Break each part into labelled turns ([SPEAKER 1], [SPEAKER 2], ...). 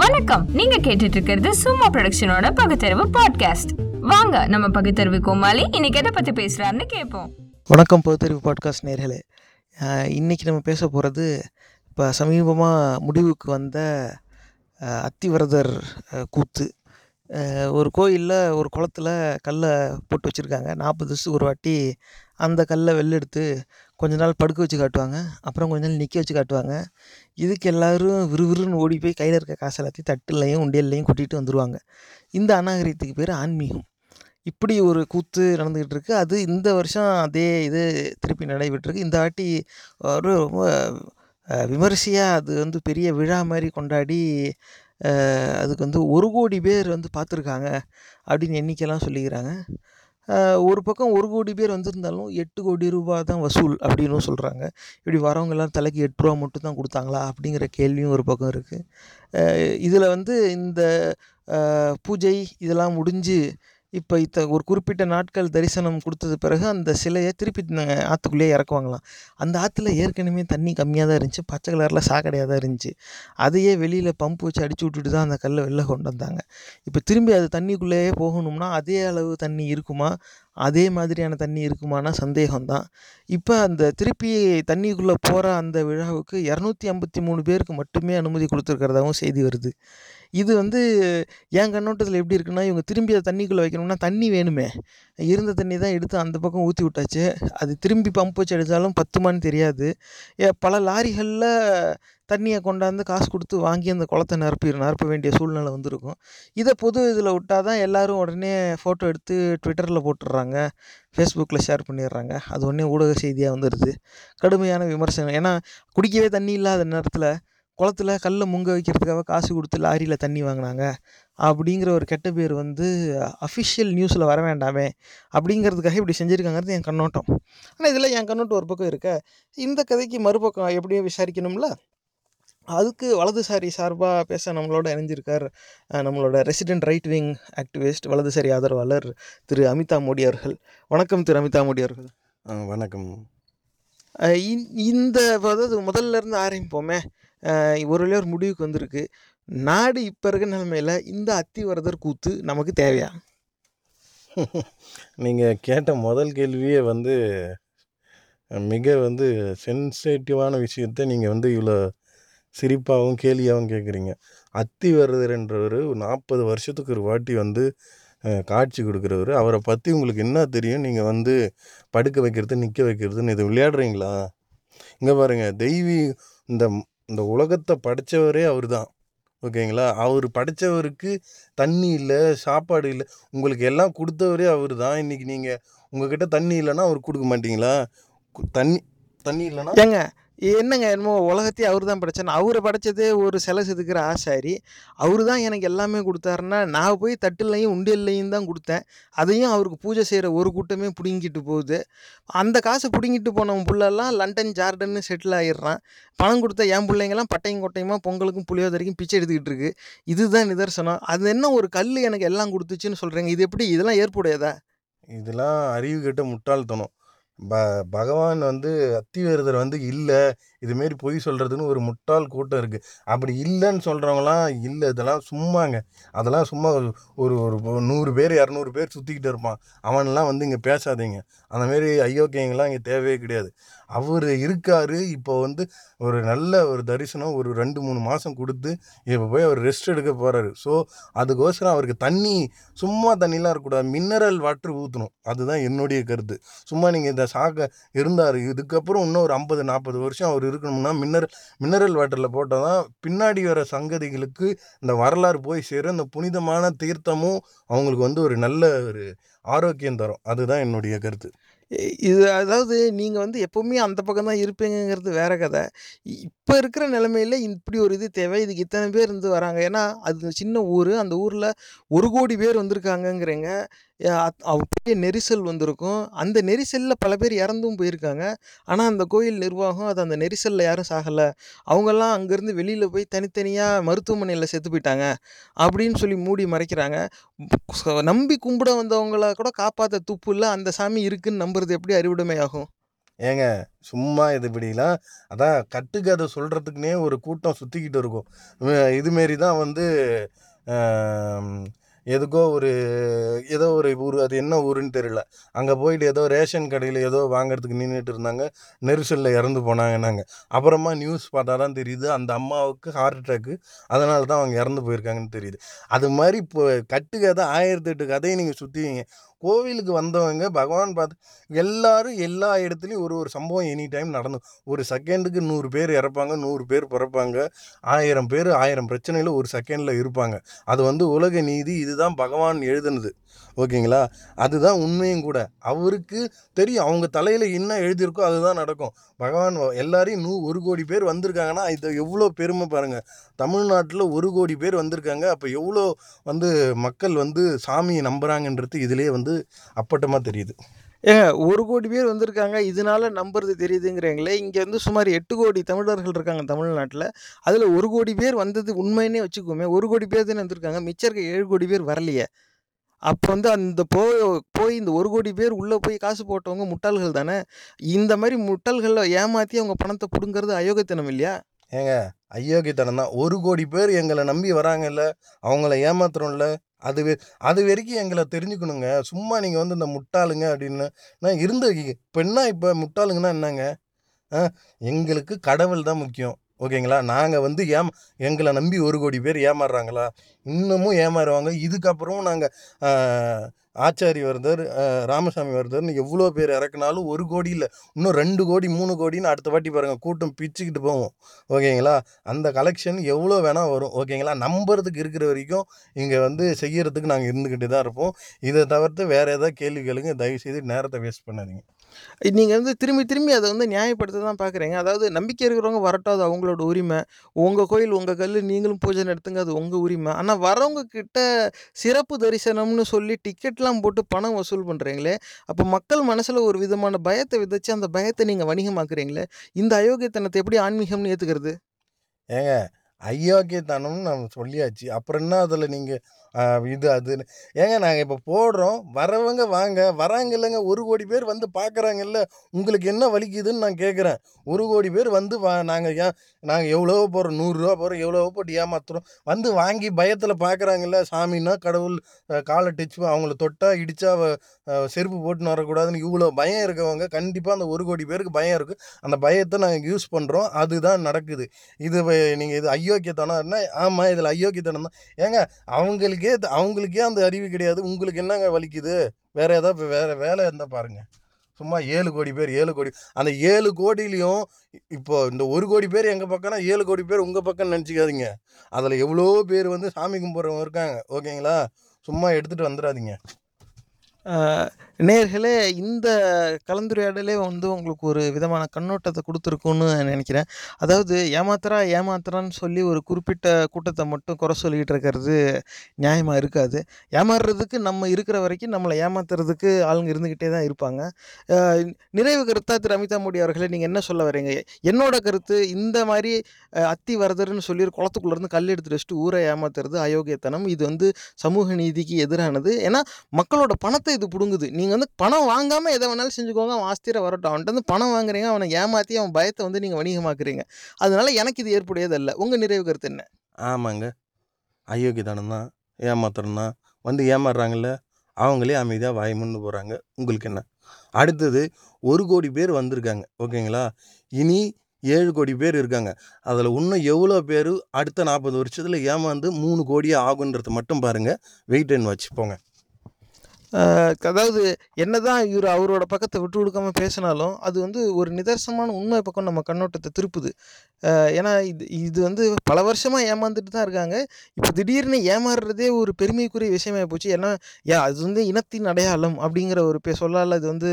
[SPEAKER 1] வணக்கம். நீங்க கேட்டுட்டு இருக்கிறது சும்மா ப்ரொடக்ஷனோட பகுத்தறிவு பாட்காஸ்ட் வாங்க நம்ம பகுத்தறிவு கோமாளி இன்னைக்கு எதை பத்தி பேசுறாருன்னு கேட்போம்.
[SPEAKER 2] வணக்கம் பகுத்தறிவு பாட்காஸ்ட் நேர்களே. இன்றைக்கி நம்ம பேச போகிறது இப்போ சமீபமாக முடிவுக்கு வந்த அத்திவரதர் கூத்து. ஒரு கோயிலில் ஒரு குளத்துல கல்லை போட்டு வச்சுருக்காங்க. நாற்பது வருஷத்துக்கு ஒரு வாட்டி அந்த கல்லை வெள்ளெடுத்து கொஞ்ச நாள் படுக்க வச்சு காட்டுவாங்க அப்புறம் கொஞ்ச நாள் நிற்க வச்சு காட்டுவாங்க. இதுக்கு எல்லோரும் விறுவிறுன்னு ஓடி போய் கையில் இருக்க காசு எல்லாத்தையும் தட்டுலையும் உண்டியல்லையும் கொட்டிட்டு வந்துடுவாங்க இந்த அநாகரிகத்துக்கு பேர் ஆன்மீகம். இப்படி ஒரு கூத்து நடந்துக்கிட்டு இருக்குது அது இந்த வருஷம் அதே இது திருப்பி நடைபெற்றிருக்கு. இந்த வாட்டி ஒரு ரொம்ப விமர்சையாக அது வந்து பெரிய விழா மாதிரி கொண்டாடி அதுக்கு வந்து ஒரு கோடி பேர் வந்து பார்த்துருக்காங்க அப்படின்னு எண்ணிக்கைலாம் சொல்லிக்கிறாங்க. ஒரு பக்கம் ஒரு கோடி பேர் வந்திருந்தாலும் எட்டு கோடி ரூபாய் தான் வசூல் அப்படின்னும் சொல்கிறாங்க இப்படி வரவங்கெல்லாம் தலைக்கு எட்டு ரூபா மட்டும் தான் கொடுத்தாங்களா அப்படிங்கிற கேள்வியும் ஒரு பக்கம் இருக்குது இதில் வந்து இந்த பூஜை இதெல்லாம் முடிஞ்சு இப்போ இத்த ஒரு குறிப்பிட்ட நாட்கள் தரிசனம் கொடுத்தது பிறகு அந்த சிலையை திருப்பி ஆற்றுக்குள்ளேயே இறக்குவாங்களாம். அந்த ஆற்றுல ஏற்கனவே தண்ணி கம்மியாக தான் இருந்துச்சு. பச்சை கலரில் சாக்கடையாக தான் இருந்துச்சு. அதையே வெளியில் பம்ப் வச்சு அடிச்சு விட்டுட்டு தான் அந்த கல்லை வெளில கொண்டு வந்தாங்க. இப்போ திரும்பி அது தண்ணிக்குள்ளேயே போகணும்னா அதே அளவு தண்ணி இருக்குமா? அதே மாதிரியான தண்ணி இருக்குமானா சந்தேகம்தான். இப்போ அந்த திருப்பி தண்ணிக்குள்ளே போகிற அந்த விழாவுக்கு இரநூத்தி ஐம்பத்தி மூணு பேருக்கு மட்டுமே அனுமதி கொடுத்துருக்கிறதாகவும் செய்தி வருது. இது வந்து என் கண்ணோட்டத்தில் எப்படி இருக்குன்னா இவங்க திரும்பி அதை தண்ணிக்குள்ளே வைக்கணும்னா தண்ணி வேணுமே. இருந்த தண்ணி தான் எடுத்து அந்த பக்கம் ஊற்றி விட்டாச்சு. அது திரும்பி பம்ப் வச்சு அடித்தாலும் பத்துமான்னு தெரியாது. ஏ, பல லாரிகளில் தண்ணியை கொண்டாந்து காசு கொடுத்து வாங்கி அந்த குளத்தை நிரப்பி நிரப்ப வேண்டிய சூழ்நிலை வந்திருக்கும். இதை பொது இதில் விட்டால் தான் எல்லோரும் உடனே ஃபோட்டோ எடுத்து ட்விட்டரில் போட்டுடுறாங்க. ஃபேஸ்புக்கில் ஷேர் பண்ணிடுறாங்க. அது உடனே ஊடக செய்தியாக வந்துடுது கடுமையான விமர்சனம் ஏன்னா குடிக்கவே தண்ணி இல்லாத நேரத்தில் குளத்துல கல்லை முங்க வைக்கிறதுக்காக காசு கொடுத்து லாரியில் தண்ணி வாங்கினாங்க. அப்படிங்கிற ஒரு கெட்ட பேர் வந்து அஃபிஷியல் நியூஸில் வர வேண்டாமே. அப்படிங்கிறதுக்காக இப்படி செஞ்சுருக்காங்கிறது என் கண்ணோட்டம். ஆனால் இதில் என் கண்ணோட்டம் ஒரு பக்கம் இருக்க. இந்த கதைக்கு மறுபக்கம் எப்படியும் விசாரிக்கணும்ல? அதுக்கு வலதுசாரி சார்பாக பேச நம்மளோட இணைஞ்சிருக்கார் நம்மளோட ரெசிடென்ட் ரைட் விங் ஆக்டிவிஸ்ட் வலதுசாரி ஆதரவாளர் திரு அமிதா மோடி அவர்கள். வணக்கம் திரு அமிதா மோடி அவர்கள்.
[SPEAKER 3] வணக்கம்.
[SPEAKER 2] இந்த அதாவது முதல்ல இருந்து ஆரம்பிப்போமே. ஒரு ஒரு முடிவுக்கு வந்திருக்கு. நாடு இப்போ இருக்க நிலமையில் இந்த அத்திவரதர் கூத்து நமக்கு தேவையா?
[SPEAKER 3] நீங்கள் கேட்ட முதல் கேள்வியே வந்து மிக வந்து சென்சிட்டிவான விஷயத்தை நீங்கள் வந்து இவ்வளோ சிரிப்பாகவும் கேலியாகவும் கேட்குறீங்க அத்திவரதர்ன்றவர் நாற்பது வருஷத்துக்கு ஒரு வாட்டி வந்து காட்சி கொடுக்குறவர். அவரை பற்றி உங்களுக்கு என்ன தெரியும்? நீங்கள் வந்து படுக்க வைக்கிறது நிற்க வைக்கிறதுன்னு இது விளையாடுறீங்களா? இங்கே பாருங்கள் தெய்வீ இந்த இந்த உலகத்தை படைச்சவரே அவர் தான் ஓகேங்களா? அவர் படைச்சவருக்கு தண்ணி இல்லை சாப்பாடு இல்லை உங்களுக்கு எல்லாம் கொடுத்தவரே அவர் தான் இன்றைக்கி நீங்கள் உங்ககிட்ட தண்ணி இல்லைன்னா அவர் கொடுக்க மாட்டீங்களா? தண்ணி தண்ணி இல்லைன்னா
[SPEAKER 2] ஏங்க என்னங்க என்னமோ உலகத்தையே அவர் தான் படைச்சேன் அவரை படைச்சதே ஒரு சிலை செதுக்கிற ஆசாரி அவர் தான் எனக்கு எல்லாமே கொடுத்தாருன்னா நான் போய் தட்டுலையும் உண்டியல்லையும் தான் கொடுத்தேன். அதையும் அவருக்கு பூஜை செய்கிற ஒரு கூட்டமே பிடுங்கிட்டு போகுது. அந்த காசை பிடுங்கிட்டு போனவன் புள்ளெல்லாம் லண்டன் ஜார்டன்னு செட்டில் ஆகிடுறான் பணம் கொடுத்த என் பிள்ளைங்கெல்லாம் பட்டையும் கொட்டையுமா பொங்கலுக்கும் புளியோதரைக்கும் பிச்சை எடுத்துக்கிட்டு இருக்கு. இதுதான் நிதர்சனம். அது என்ன ஒரு கல் எனக்கு எல்லாம் கொடுத்துச்சுன்னு சொல்கிறீங்க இது எப்படி இதெல்லாம் ஏற்புடையதா?
[SPEAKER 3] இதெல்லாம் அறிவு கெட்ட முட்டாள்தனம். ப பகவான் வந்து அத்திவேரதர் வந்து இல்லை இதுமாரி பொய் சொல்கிறதுன்னு ஒரு முட்டாள் கூட்டம் இருக்குது அப்படி இல்லைன்னு சொல்கிறவங்களாம் இல்லை இதெல்லாம் சும்மாங்க. அதெல்லாம் சும்மா ஒரு ஒரு ஒரு நூறு பேர் இரநூறு பேர் சுற்றிக்கிட்டு இருப்பான். அவன்லாம் வந்து இங்கே பேசாதீங்க. அந்தமாரி ஐயோக்கியங்கள்லாம் இங்கே தேவையே கிடையாது. அவர் இருக்கார். இப்போ வந்து ஒரு நல்ல ஒரு தரிசனம் ஒரு ரெண்டு மூணு மாதம் கொடுத்து இப்போ போய் அவர் ரெஸ்ட் எடுக்க போகிறாரு ஸோ அதுக்கோசரம் அவருக்கு தண்ணி சும்மா தண்ணிலாம் இருக்கக்கூடாது. மினரல் வாட்டர் ஊற்றணும் அதுதான் என்னுடைய கருத்து. சும்மா நீங்கள் இந்த சாக்க இருந்தார். இதுக்கப்புறம் இன்னும் ஒரு ஐம்பது நாற்பது வருஷம் அவர் இருக்கணும்னா மினரல் மினரல் வாட்டரில் போட்டால் தான் பின்னாடி வர சங்கதிகளுக்கு இந்த வரலாறு போய் சேரும். இந்த புனிதமான தீர்த்தமும் அவங்களுக்கு வந்து ஒரு நல்ல ஒரு ஆரோக்கியம் தரும். அதுதான் என்னுடைய கருத்து.
[SPEAKER 2] இது அதாவது நீங்கள் வந்து எப்போவுமே அந்த பக்கம் தான் இருப்பீங்கங்கிறது வேற கதை. இப்போ இருக்கிற நிலமையில இப்படி ஒரு இது தேவை. இதுக்கு இத்தனை பேர் இருந்து வராங்க. ஏன்னா அது சின்ன ஊர். அந்த ஊரில் ஒரு கோடி பேர் வந்திருக்காங்கங்கிறீங்க. பெரிய நெரிசல் வந்திருக்கும். அந்த நெரிசலில் பல பேர் இறந்தும் போயிருக்காங்க. ஆனால் அந்த கோயில் நிர்வாகம் அது அந்த நெரிசலில் யாரும் சாகலை. அவங்கெல்லாம் அங்கேருந்து வெளியில் போய் தனித்தனியாக மருத்துவமனையில் செத்து போயிட்டாங்க அப்படின்னு சொல்லி மூடி மறைக்கிறாங்க. நம்பி கும்பிட வந்தவங்கள கூட காப்பாற்ற துப்பு இல்லை அந்த சாமி இருக்குன்னு நம்புறது எப்படி அறிவுடைமை ஆகும்?
[SPEAKER 3] ஏங்க சும்மா இது இப்படிலாம் அதான் கட்டுக்கதை சொல்கிறதுக்குனே ஒரு கூட்டம் சுற்றிக்கிட்டு இருக்கும். இதுமாரி தான் வந்து எதுக்கோ ஒரு ஏதோ ஒரு ஊர் அது என்ன ஊருன்னு தெரியல. அங்கே போயிட்டு ஏதோ ரேஷன் கடையில் ஏதோ வாங்குறதுக்கு நின்றுட்டு இருந்தாங்க. நெரிசலில் இறந்து போனாங்கன்னாங்க. அப்புறமா நியூஸ் பார்த்தா தான் தெரியுது அந்த அம்மாவுக்கு ஹார்ட் அட்டாக்கு அதனால தான் அவங்க இறந்து போயிருக்காங்கன்னு தெரியுது. அது மாதிரி இப்போ கட்டுக்கதை ஆயிரத்தெட்டு கதையை நீங்கள் சுற்றிவீங்க கோவிலுக்கு வந்தவங்க பகவான் பார்த்து எல்லாரும் எல்லா இடத்துலையும் ஒரு ஒரு சம்பவம் எனி டைம் நடந்து ஒரு செகண்டுக்கு நூறு பேர் இறப்பாங்க நூறு பேர் பிறப்பாங்க ஆயிரம் பேர் ஆயிரம் பிரச்சனையில் ஒரு செகண்டில் இருப்பாங்க. அது வந்து உலக நீதி இதுதான் பகவான் எழுதுனது. ஓகேங்களா? அதுதான் உண்மையும் கூட. அவருக்கு தெரியும் அவங்க தலையில் என்ன எழுதியிருக்கோ அதுதான் நடக்கும். பகவான் எல்லாரையும் நூ ஒரு கோடி பேர் வந்திருக்காங்கன்னா இது எவ்வளோ பெருமை பாருங்கள் தமிழ்நாட்டில் ஒரு கோடி பேர் வந்திருக்காங்க அப்போ எவ்வளோ வந்து மக்கள் வந்து சாமியை நம்புகிறாங்கன்றது இதிலே வந்து அப்பட்டமாக தெரியுது.
[SPEAKER 2] ஏங்க ஒரு கோடி பேர் வந்திருக்காங்க இதனால நம்புறது தெரியுதுங்கிறீங்களே இங்கே வந்து சுமார் எட்டு கோடி தமிழர்கள் இருக்காங்க தமிழ்நாட்டில். அதில் ஒரு கோடி பேர் வந்தது உண்மைன்னே வச்சுக்கோமே ஒரு கோடி பேர் தானே வந்திருக்காங்க மிச்சம் இருக்க ஏழு கோடி பேர் வரலையே. அப்போ வந்து அந்த போய் போய் இந்த ஒரு கோடி பேர் உள்ளே போய் காசு போட்டவங்க முட்டாள்கள் தானே? இந்த மாதிரி முட்டாள்களை ஏமாற்றி அவங்க பணத்தை பிடுங்கிறது அயோக்கியத்தனம் இல்லையா?
[SPEAKER 3] ஏங்க அயோக்கியத்தனம் தான். ஒரு கோடி பேர் எங்களை நம்பி வராங்கல்ல அவங்கள ஏமாத்துறோம்ல அது அது வரைக்கும் எங்களை தெரிஞ்சுக்கணுங்க. சும்மா நீங்கள் வந்து இந்த முட்டாளுங்க அப்படின்னு நான் இருந்த பெண்ணா இப்போ முட்டாளுங்கன்னா என்னங்க? ஆ எங்களுக்கு கடவுள் தான் முக்கியம். ஓகேங்களா? நாங்கள் வந்து ஏம் எங்களை நம்பி ஒரு கோடி பேர் ஏமாறுறாங்களா? இன்னமும் ஏமாறுவாங்க. இதுக்கப்புறமும் நாங்கள் ஆச்சாரி வருதர் ராமசாமி வருதர்னு எவ்வளோ பேர் இறக்குனாலும் ஒரு கோடி இல்லை. இன்னும் ரெண்டு கோடி மூணு கோடின்னு அடுத்த வாட்டி பாருங்கள் கூட்டம் பிச்சுக்கிட்டு போவோம் ஓகேங்களா? அந்த கலெக்ஷன் எவ்வளோ வேணால் வரும். ஓகேங்களா? நம்புறதுக்கு இருக்கிற வரைக்கும் இங்கே வந்து செய்கிறதுக்கு நாங்கள் இருந்துக்கிட்டு தான் இருப்போம். இதை தவிர்த்து வேறு ஏதாவது கேள்வி கேளுங்க தயவுசெய்து நேரத்தை வேஸ்ட் பண்ணாதீங்க.
[SPEAKER 2] நீங்கள் வந்து திரும்பி திரும்பி அதை வந்து நியாயப்படுத்த தான் பார்க்குறீங்க அதாவது நம்பிக்கை இருக்கிறவங்க வரட்டும் அது அவங்களோட உரிமை. உங்கள் கோயில் உங்கள் கல் நீங்களும் பூஜை நடத்துங்க அது உங்கள் உரிமை. ஆனால் வரவங்க கிட்ட சிறப்பு தரிசனம்னு சொல்லி டிக்கெட்லாம் போட்டு பணம் வசூல் பண்ணுறீங்களே அப்போ மக்கள் மனசில் ஒரு விதமான பயத்தை விதைச்சு அந்த பயத்தை நீங்கள் வணிகமாக்குறீங்களே இந்த அயோக்கியத்தனத்தை எப்படி ஆன்மீகம்னு ஏற்றுக்கிறது
[SPEAKER 3] ஏங்க அயோக்கியத்தனம்னு நம்ம சொல்லியாச்சு. அப்புறம் என்ன அதில் நீங்கள் இது அதுன்னு ஏங்க நாங்கள் இப்போ போடுறோம். வரவங்க வாங்க. வராங்க இல்லைங்க ஒரு கோடி பேர் வந்து பார்க்குறாங்கல்ல உங்களுக்கு என்ன வலிக்குதுன்னு நான் கேட்குறேன் ஒரு கோடி பேர் வந்து வா நாங்கள் ஏன் நாங்கள் எவ்வளவோ போகிறோம் நூறுரூவா போகிறோம் எவ்வளவோ போட்டு ஏமாத்துறோம். வந்து வாங்கி பயத்தில் பார்க்குறாங்கல்ல சாமின்னா கடவுள் காலை டச் அவங்கள தொட்டா இடித்தா செருப்பு போட்டுன்னு வரக்கூடாதுன்னு இவ்வளோ பயம் இருக்கவங்க கண்டிப்பாக அந்த ஒரு கோடி பேருக்கு பயம் இருக்குது அந்த பயத்தை நாங்கள் யூஸ் பண்ணுறோம் அதுதான் நடக்குது. இது நீங்கள் இது அயோக்கியத்தனம்னா ஆமாம் இதில் அயோக்கியத்தனம் தான். ஏங்க அவங்களுக்கு அவங்களுக்கே அவங்களுக்கே அந்த அறிவு கிடையாது. உங்களுக்கு என்னங்க வலிக்குது? வேறு ஏதாவது வேற வேலை இருந்தால் பாருங்கள் சும்மா ஏழு கோடி பேர் ஏழு கோடி அந்த ஏழு கோடியிலையும் இப்போ இந்த ஒரு கோடி பேர் எங்கள் பக்கம்னா ஏழு கோடி பேர் உங்கள் பக்கம் நினச்சிக்காதீங்க. அதில் எவ்வளோ பேர் வந்து சாமி கும்பிட்றவங்க இருக்காங்க. ஓகேங்களா? சும்மா எடுத்துகிட்டு வந்துடாதீங்க.
[SPEAKER 2] நேர்களே இந்த கலந்துரையாடலே வந்து உங்களுக்கு ஒரு விதமான கண்ணோட்டத்தை கொடுத்துருக்குன்னு நினைக்கிறேன். அதாவது ஏமாத்துறா ஏமாத்துறான்னு சொல்லி ஒரு குறிப்பிட்ட கூட்டத்தை மட்டும் குறை சொல்லிக்கிட்டு இருக்கிறது நியாயமாக இருக்காது. ஏமாறுறதுக்கு நம்ம இருக்கிற வரைக்கும் நம்மளை ஏமாத்துறதுக்கு ஆளுங்க இருந்துக்கிட்டே தான் இருப்பாங்க. நிறைவு கருத்தா திரு அமிதா மோடி அவர்களே நீங்கள் என்ன சொல்ல வரீங்க? என்னோட கருத்து இந்த மாதிரி அத்தி வரதர்னு சொல்லி ஒரு குளத்துக்குள்ளேருந்து கல் எடுத்து வச்சுட்டு ஊரை ஏமாத்துறது அயோக்கியத்தனம். இது வந்து சமூக நீதிக்கு எதிரானது. ஏன்னா மக்களோட பணத்தை இது பிடுங்குது. நீங்கள் வந்து பணம் வாங்காமல் எதை வேணாலும் செஞ்சுக்கோங்க அவன் ஆஸ்திர வரட்டும். அவன்கிட்ட வந்து பணம் வாங்குறீங்க அவனை ஏமாற்றி அவன் பயத்தை வந்து நீங்கள் வணிகமாக்குறீங்க. அதனால எனக்கு இது ஏற்புடையதல்ல. உங்கள் நிறைவு கருத்து என்ன?
[SPEAKER 3] ஆமாங்க. அயோக்கியதானம் தான் ஏமாத்துறம் தான் வந்து ஏமாறுறாங்கல்ல அவங்களே அமைதியாக வாய்முன்னு போகிறாங்க உங்களுக்கு என்ன? அடுத்தது ஒரு கோடி பேர் வந்திருக்காங்க. ஓகேங்களா? இனி ஏழு கோடி பேர் இருக்காங்க. அதில் இன்னும் எவ்வளோ பேர் அடுத்த நாற்பது வருஷத்தில் ஏமாந்து மூணு கோடியே ஆகுன்றது மட்டும் பாருங்கள் வெயிட் அண்ட் வச்சு போங்க.
[SPEAKER 2] அதாவது அதாவது என்னதான் இவர் அவரோட பக்கத்தை விட்டு கொடுக்காம பேசினாலும் அது வந்து ஒரு நிதர்சனமான உண்மை பக்கம் நம்ம கண்ணோட்டத்தை திருப்புது. ஏன்னா இது இது வந்து பல வருஷமாக ஏமாந்துட்டு தான் இருக்காங்க. இப்போ திடீர்னு ஏமாறுறதே ஒரு பெருமைக்குரிய விஷயமா போச்சு. ஏன்னா யா அது வந்து இனத்தின் அடையாளம் அப்படிங்கிற ஒரு பே சொல்லால் இது வந்து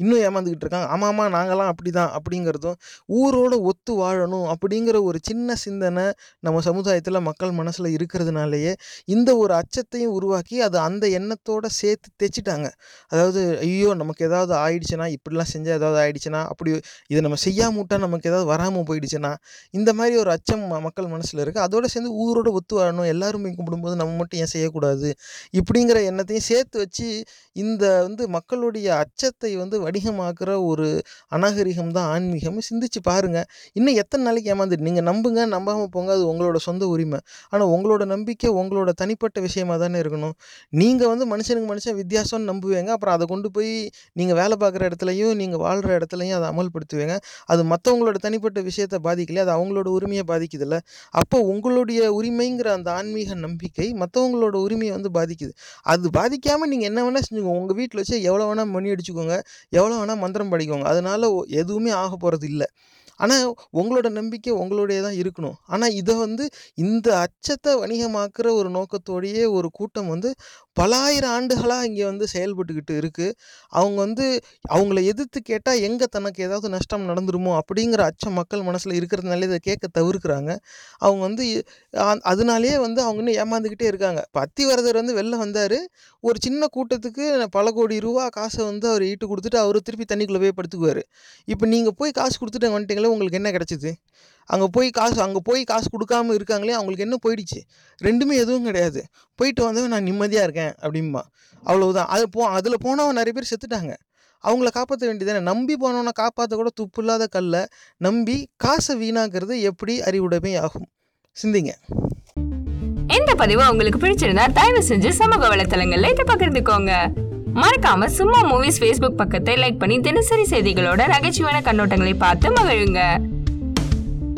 [SPEAKER 2] இன்னும் ஏமாந்துக்கிட்டு இருக்காங்க. ஆமாம் ஆமாம் நாங்களாம் அப்படி தான் அப்படிங்கிறதும் ஊரோட ஒத்து வாழணும் அப்படிங்கிற ஒரு சின்ன சிந்தனை நம்ம சமுதாயத்தில் மக்கள் மனசில் இருக்கிறதுனாலேயே இந்த ஒரு அச்சத்தையும் உருவாக்கி அது அந்த எண்ணத்தோடு சேர்த்து தைச்சிட்டாங்க. அதாவது ஐயோ நமக்கு ஏதாவது ஆயிடுச்சுன்னா இப்படிலாம் செஞ்சால் ஏதாவது ஆயிடுச்சுன்னா அப்படி இதை நம்ம செய்யாம நமக்கு ஏதாவது வராமல் போயிடுச்சுன்னா இந்த மாதிரி ஒரு அச்சம் மக்கள் மனசில் இருக்குது அதோடு சேர்ந்து ஊரோட ஒத்து வாழணும் எல்லாருமே கும்பிடும்போது நம்ம மட்டும் ஏன் செய்யக்கூடாது? இப்படிங்கிற எண்ணத்தையும் சேர்த்து வச்சு இந்த வந்து மக்களுடைய அச்சத்தை வந்து வடிகமாக்குற ஒரு அநாகரிகம் தான் ஆன்மீகம் சிந்திச்சு பாருங்கள் இன்னும் எத்தனை நாளைக்கு ஏமாந்துட்டு நீங்கள் நம்புங்க நம்பாமல் போங்க அது உங்களோட சொந்த உரிமை. ஆனால் உங்களோட நம்பிக்கை உங்களோட தனிப்பட்ட விஷயமா தானே இருக்கணும். நீங்கள் வந்து மனுஷனுக்கு மனுஷன் வித்தியாசம்னு நம்புவீங்க. அப்புறம் அதை கொண்டு போய் நீங்கள் வேலை பார்க்குற இடத்துலையும் நீங்கள் வாழ்கிற இடத்துலையும் அதை அமல்படுத்துவீங்க. அது மற்றவங்களோட தனிப்பட்ட விஷயத்தை பாதிக்கலையே அது அவங்களோட உரிமையை பாதிக்குதுல்ல. அப்போ உங்களுடைய உரிமைங்கிற அந்த ஆன்மீக நம்பிக்கை மற்றவங்களோட உரிமையை வந்து பாதிக்குது. அது பாதிக்காமல் நீங்கள் என்ன வேணால் செஞ்சுக்கோங்க. உங்கள் வீட்டில் வச்சு எவ்வளோ வேணால் மணி அடிச்சுக்கோங்க. எவ்வளோ வேணால் மந்திரம் படிக்கோங்க. அதனால் எதுவுமே ஆக போகிறது இல்லை. ஆனால் உங்களோட நம்பிக்கை உங்களுடைய தான் இருக்கணும். ஆனால் இதை வந்து இந்த அச்சத்தை வணிகமாக்குற ஒரு நோக்கத்தோடையே ஒரு கூட்டம் வந்து பலாயிரம் ஆண்டுகளாக இங்கே வந்து செயல்பட்டுக்கிட்டு இருக்குது அவங்க வந்து அவங்கள எதிர்த்து கேட்டால் எங்கே தனக்கு ஏதாவது நஷ்டம் நடந்துருமோ அப்படிங்கிற அச்சம் மக்கள் மனசில் இருக்கிறதுனால இதை கேட்க தவிர்க்கிறாங்க. அவங்க வந்து அதனாலேயே வந்து அவங்க இன்னும் ஏமாந்துக்கிட்டே இருக்காங்க. இப்போ அத்திவரதர் வந்து வெளில வந்தார். ஒரு சின்ன கூட்டத்துக்கு பல கோடி ரூபா காசை வந்து அவர் ஈட்டு கொடுத்துட்டு அவர் திருப்பி தண்ணிக்குள்ளே போய் படுத்துக்குவார். இப்போ நீங்கள் போய் காசு கொடுத்துட்டு வந்துட்டீங்களே உங்களுக்கு என்ன கிடச்சிது? அங்கே போய் காசு அங்கே போய் காசு கொடுக்காம இருக்காங்களே அவங்களுக்கு என்ன போயிடுச்சு? ரெண்டுமே எதுவும் கிடையாது. போயிட்டு வந்தவன் நான் நிம்மதியாக இருக்கேன் அப்படிம்பா. அவ்வளவுதான். அது போ அதில் போனவன் நிறைய பேர் செத்துட்டாங்க. அவங்கள காப்பாற்ற வேண்டியதானே நம்பி போனவனை காப்பாற்ற கூட துப்பு இல்லாத கல்லை நம்பி காசை வீணாக்குறது எப்படி அறிவுடைமை ஆகும்? சிந்திங்க.
[SPEAKER 1] இந்த பதிவு உங்களுக்கு பிடிச்சிருந்தா தயவு செஞ்சு சமூக வலைத்தளங்கள்ல இதை பகிர்ந்துக்கோங்க. மறக்காம சும்மா மூவிஸ் ஃபேஸ்புக் பக்கத்தை லைக் பண்ணி தினசரி செய்திகளோட நகைச்சுவையான கண்ணோட்டங்களை பார்த்து மகிழுங்க.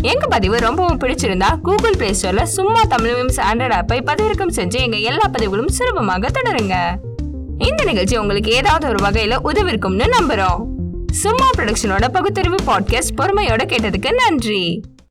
[SPEAKER 1] எங்க பதிவு ரொம்பவும் பிடிச்சிருந்தா கூகுள் பிளே ஸ்டோர்ல சும்மா தமிழ் மீம்ஸ் ஆண்ட்ராய்ட் ஆப்பை பதிவிறக்கம் செஞ்சு எங்க எல்லா பதிவுகளும் சுலபமாக தொடருங்க. இந்த நிகழ்ச்சி உங்களுக்கு ஏதாவது ஒரு வகையில உதவிருக்கும்னு நம்புறோம். சும்மா ப்ரொடக்ஷனோட பகுத்தறிவு பாட்காஸ்ட் பொறுமையோட கேட்டதுக்கு நன்றி.